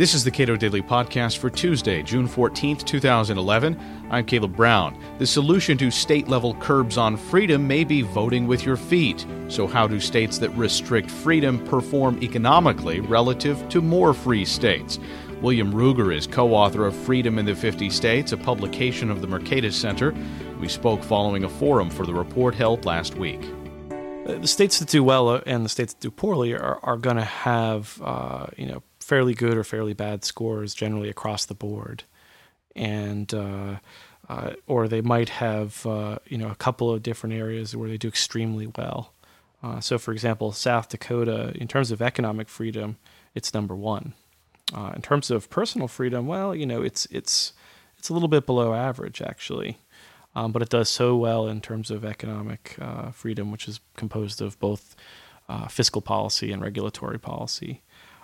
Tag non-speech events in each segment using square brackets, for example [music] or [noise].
This is the Cato Daily Podcast for Tuesday, June 14th, 2011. I'm Caleb Brown. The solution to state level curbs on freedom may be voting with your feet. So, how do states that restrict freedom perform economically relative to more free states? William Ruger is co author of Freedom in the 50 States, a publication of the Mercatus Center. We spoke following a forum for the report held last week. The states that do well and the states that do poorly are, are going to have, uh, you know, fairly good or fairly bad scores generally across the board, and uh, uh, or they might have uh, you know a couple of different areas where they do extremely well. Uh, so, for example, South Dakota, in terms of economic freedom, it's number one. Uh, in terms of personal freedom, well, you know, it's it's it's a little bit below average actually. Um, but it does so well in terms of economic uh, freedom, which is composed of both uh, fiscal policy and regulatory policy.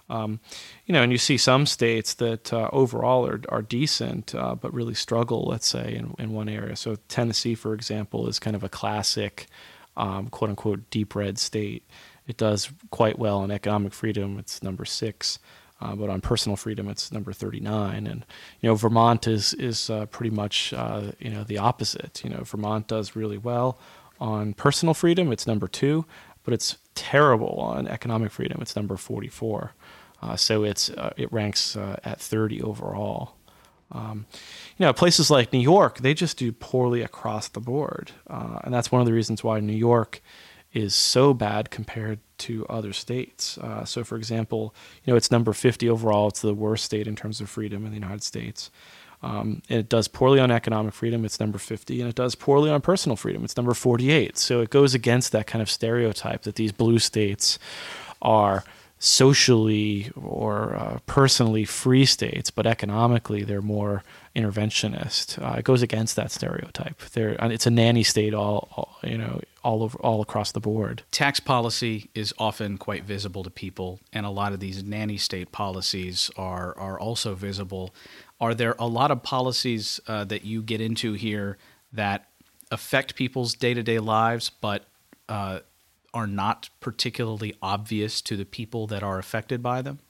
Um, you know, and you see some states that uh, overall are, are decent, uh, but really struggle, let's say, in, in one area. So, Tennessee, for example, is kind of a classic, um, quote unquote, deep red state. It does quite well on economic freedom, it's number six. Uh, but on personal freedom, it's number 39. And you know, Vermont is is uh, pretty much uh, you know the opposite. You know, Vermont does really well on personal freedom; it's number two, but it's terrible on economic freedom. It's number 44. Uh, so it's uh, it ranks uh, at 30 overall. Um, you know, places like New York, they just do poorly across the board, uh, and that's one of the reasons why New York is so bad compared to other states. Uh, so, for example, you know, it's number 50 overall. It's the worst state in terms of freedom in the United States. Um, and it does poorly on economic freedom, it's number 50, and it does poorly on personal freedom, it's number 48. So it goes against that kind of stereotype that these blue states are socially or uh, personally free states, but economically they're more interventionist. Uh, it goes against that stereotype. They're, it's a nanny state all, all, you know all over all across the board. Tax policy is often quite visible to people, and a lot of these nanny state policies are are also visible. Are there a lot of policies uh, that you get into here that affect people's day to day lives, but uh, are not particularly obvious to the people that are affected by them?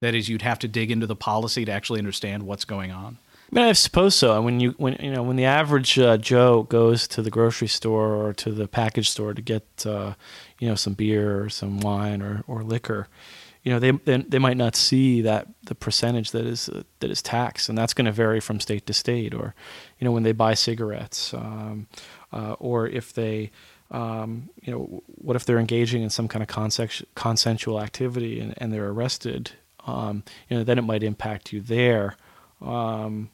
That is, you'd have to dig into the policy to actually understand what's going on. I mean, I suppose so. When you when you know when the average uh, Joe goes to the grocery store or to the package store to get uh, you know some beer or some wine or, or liquor, you know they, they, they might not see that the percentage that is uh, that is taxed, and that's going to vary from state to state. Or you know when they buy cigarettes, um, uh, or if they um, you know, what if they're engaging in some kind of consensual activity and, and they're arrested? Um, you know, then it might impact you there. Um,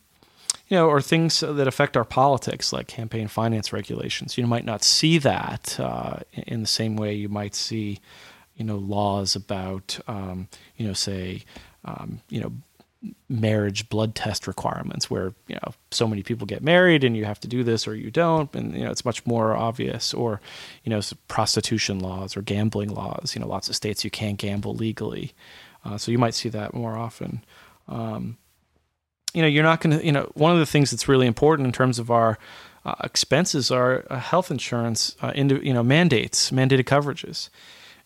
you know, or things that affect our politics, like campaign finance regulations. You might not see that uh, in the same way you might see, you know, laws about, um, you know, say, um, you know, marriage blood test requirements where you know so many people get married and you have to do this or you don't and you know it's much more obvious or you know prostitution laws or gambling laws you know lots of states you can't gamble legally uh, so you might see that more often um, you know you're not going to you know one of the things that's really important in terms of our uh, expenses are uh, health insurance uh, into you know mandates mandated coverages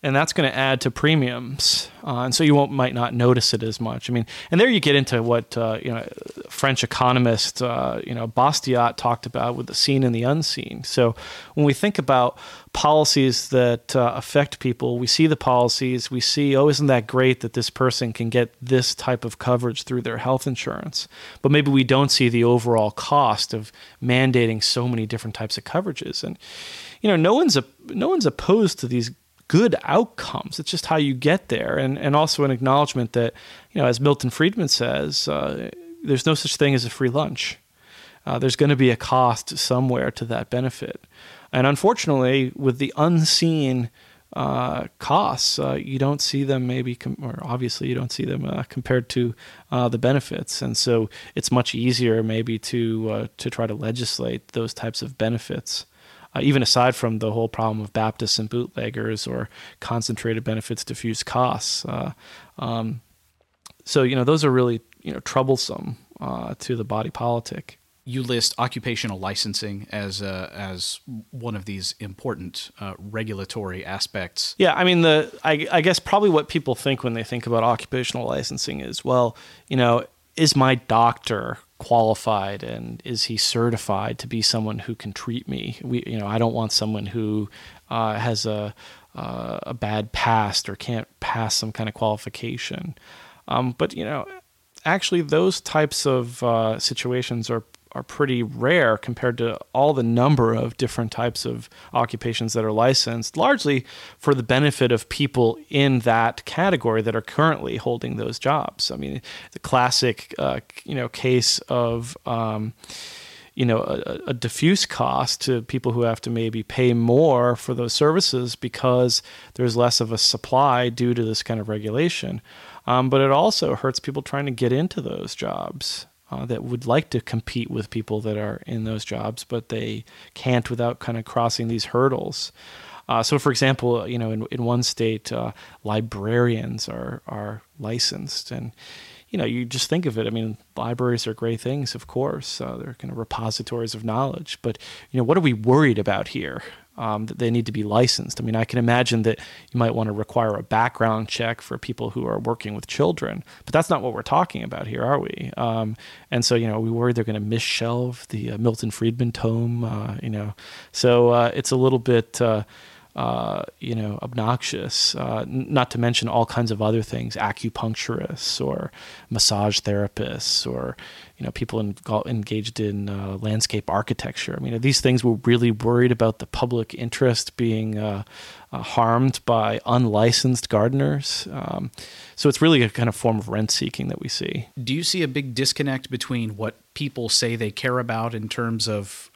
and that's going to add to premiums, uh, and so you won't might not notice it as much. I mean, and there you get into what uh, you know French economist uh, you know Bastiat talked about with the seen and the unseen. So when we think about policies that uh, affect people, we see the policies, we see oh isn't that great that this person can get this type of coverage through their health insurance, but maybe we don't see the overall cost of mandating so many different types of coverages and you know no one's a, no one's opposed to these good outcomes. It's just how you get there, and and also an acknowledgement that you know, as Milton Friedman says, uh, there's no such thing as a free lunch. Uh, there's going to be a cost somewhere to that benefit, and unfortunately, with the unseen uh, costs, uh, you don't see them maybe, com- or obviously you don't see them uh, compared to uh, the benefits, and so it's much easier maybe to uh, to try to legislate those types of benefits uh, even aside from the whole problem of Baptists and bootleggers or concentrated benefits, diffuse costs. Uh, um, so you know those are really you know troublesome uh, to the body politic. you list occupational licensing as uh, as one of these important uh, regulatory aspects. Yeah, I mean the I, I guess probably what people think when they think about occupational licensing is well, you know, is my doctor qualified and is he certified to be someone who can treat me? We you know I don't want someone who uh, has a uh, a bad past or can't pass some kind of qualification. Um, but you know, actually, those types of uh, situations are are pretty rare compared to all the number of different types of occupations that are licensed, largely for the benefit of people in that category that are currently holding those jobs. I mean, the classic, uh, you know, case of um, you know a, a, diffuse cost to people who have to maybe pay more for those services because there's less of a supply due to this kind of regulation. Um, but it also hurts people trying to get into those jobs uh, that would like to compete with people that are in those jobs, but they can't without kind of crossing these hurdles. Uh, so, for example, you know, in, in one state, uh, librarians are are licensed, and you know, you just think of it. I mean, libraries are great things, of course. Uh, they're kind of repositories of knowledge, but you know, what are we worried about here? Um, that they need to be licensed. I mean, I can imagine that you might want to require a background check for people who are working with children, but that's not what we're talking about here, are we? Um, and so, you know, we worry they're going to misshelve the uh, Milton Friedman tome, uh, you know, so uh, it's a little bit. Uh, you know, obnoxious. Uh, not to mention all kinds of other things, acupuncturists or massage therapists or you know people in, engaged in uh, landscape architecture. I mean, these things we're really worried about the public interest being uh, uh, harmed by unlicensed gardeners. Um, so it's really a kind of form of rent seeking that we see. Do you see a big disconnect between what people say they care about in terms of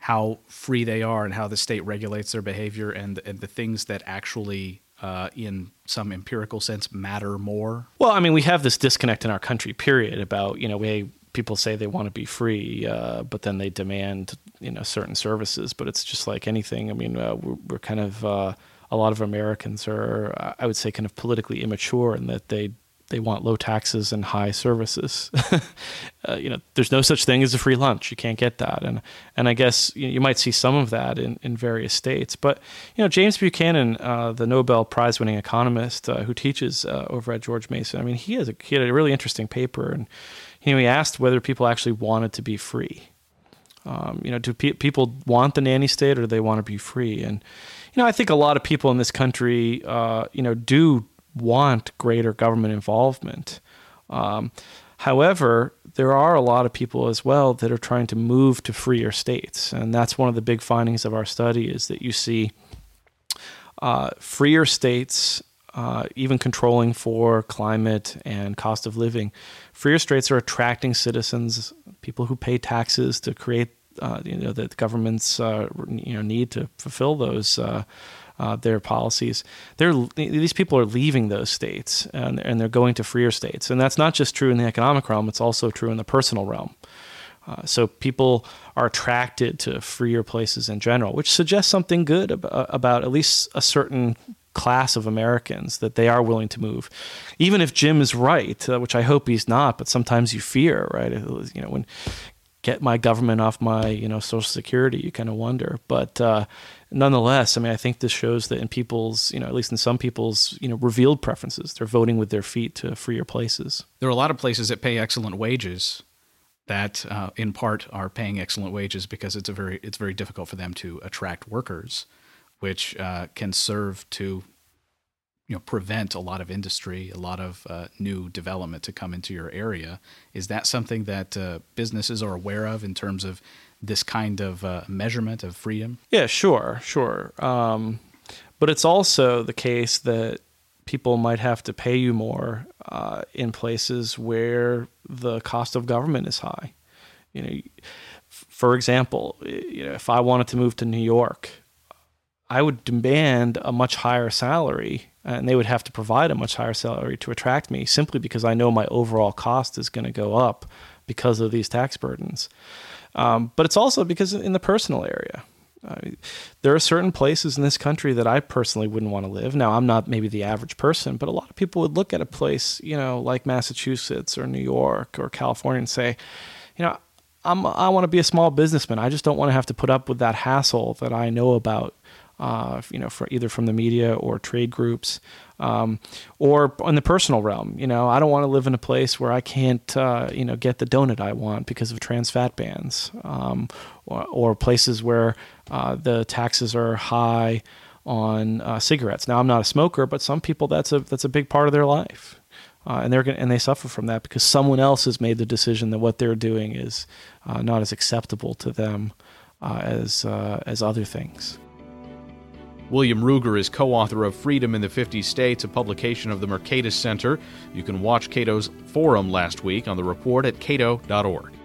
how free they are and how the state regulates their behavior and, and the things that actually uh, in some empirical sense matter more? Well, I mean, we have this disconnect in our country, period, about, you know, we people say they want to be free, uh, but then they demand, you know, certain services. But it's just like anything. I mean, uh, we're, we're, kind of, uh, a lot of Americans are, I would say, kind of politically immature in that they they want low taxes and high services. [laughs] uh, you know, there's no such thing as a free lunch. You can't get that, and and I guess you, you might see some of that in, in various states. But you know, James Buchanan, uh, the Nobel Prize-winning economist uh, who teaches uh, over at George Mason, I mean, he has a, he had a really interesting paper, and you know, he asked whether people actually wanted to be free. Um, you know, do pe- people want the nanny state or do they want to be free? And you know, I think a lot of people in this country, uh, you know, do want greater government involvement. Um, however, there are a lot of people as well that are trying to move to freer states, and that's one of the big findings of our study is that you see uh, freer states. Uh, even controlling for climate and cost of living, freer states are attracting citizens, people who pay taxes to create, uh, you know, the governments, uh, you know, need to fulfill those uh, uh, their policies. They're these people are leaving those states and and they're going to freer states, and that's not just true in the economic realm; it's also true in the personal realm. Uh, so people are attracted to freer places in general, which suggests something good about, about at least a certain class of Americans that they are willing to move, even if Jim is right, uh, which I hope he's not. But sometimes you fear, right? You know, when get my government off my you know social security, you kind of wonder. But uh, nonetheless, I mean, I think this shows that in people's, you know, at least in some people's, you know, revealed preferences, they're voting with their feet to freer places. There are a lot of places that pay excellent wages that, uh, in part, are paying excellent wages because it's a very it's very difficult for them to attract workers, which uh, can serve to you know prevent a lot of industry, a lot of uh, new development to come into your area. Is that something that uh, businesses are aware of in terms of this kind of uh, measurement of freedom? Yeah, sure, sure. Um, but it's also the case that people might have to pay you more uh, in places where the cost of government is high. You know, for example, you know, if I wanted to move to New York, I would demand a much higher salary and they would have to provide a much higher salary to attract me simply because I know my overall cost is going to go up because of these tax burdens. Um, but it's also because in the personal area. There are certain places in this country that I personally wouldn't want to live. Now, I'm not maybe the average person, but a lot of people would look at a place, you know, like Massachusetts or New York or California and say, you know, I'm, I want to be a small businessman. I just don't want to have to put up with that hassle that I know about, uh, you know, for either from the media or trade groups, um, or in the personal realm. You know, I don't want to live in a place where I can't, uh, you know, get the donut I want because of trans fat bans, um, or, or, places where uh, the taxes are high on uh, cigarettes. Now, I'm not a smoker, but some people that's a that's a big part of their life uh, and they're gonna, and they suffer from that because someone else has made the decision that what they're doing is uh, not as acceptable to them as as other things. William Ruger is co author of Freedom in the 50 States, a publication of the Mercatus Center. You can watch Cato's forum last week on the report at cato.org.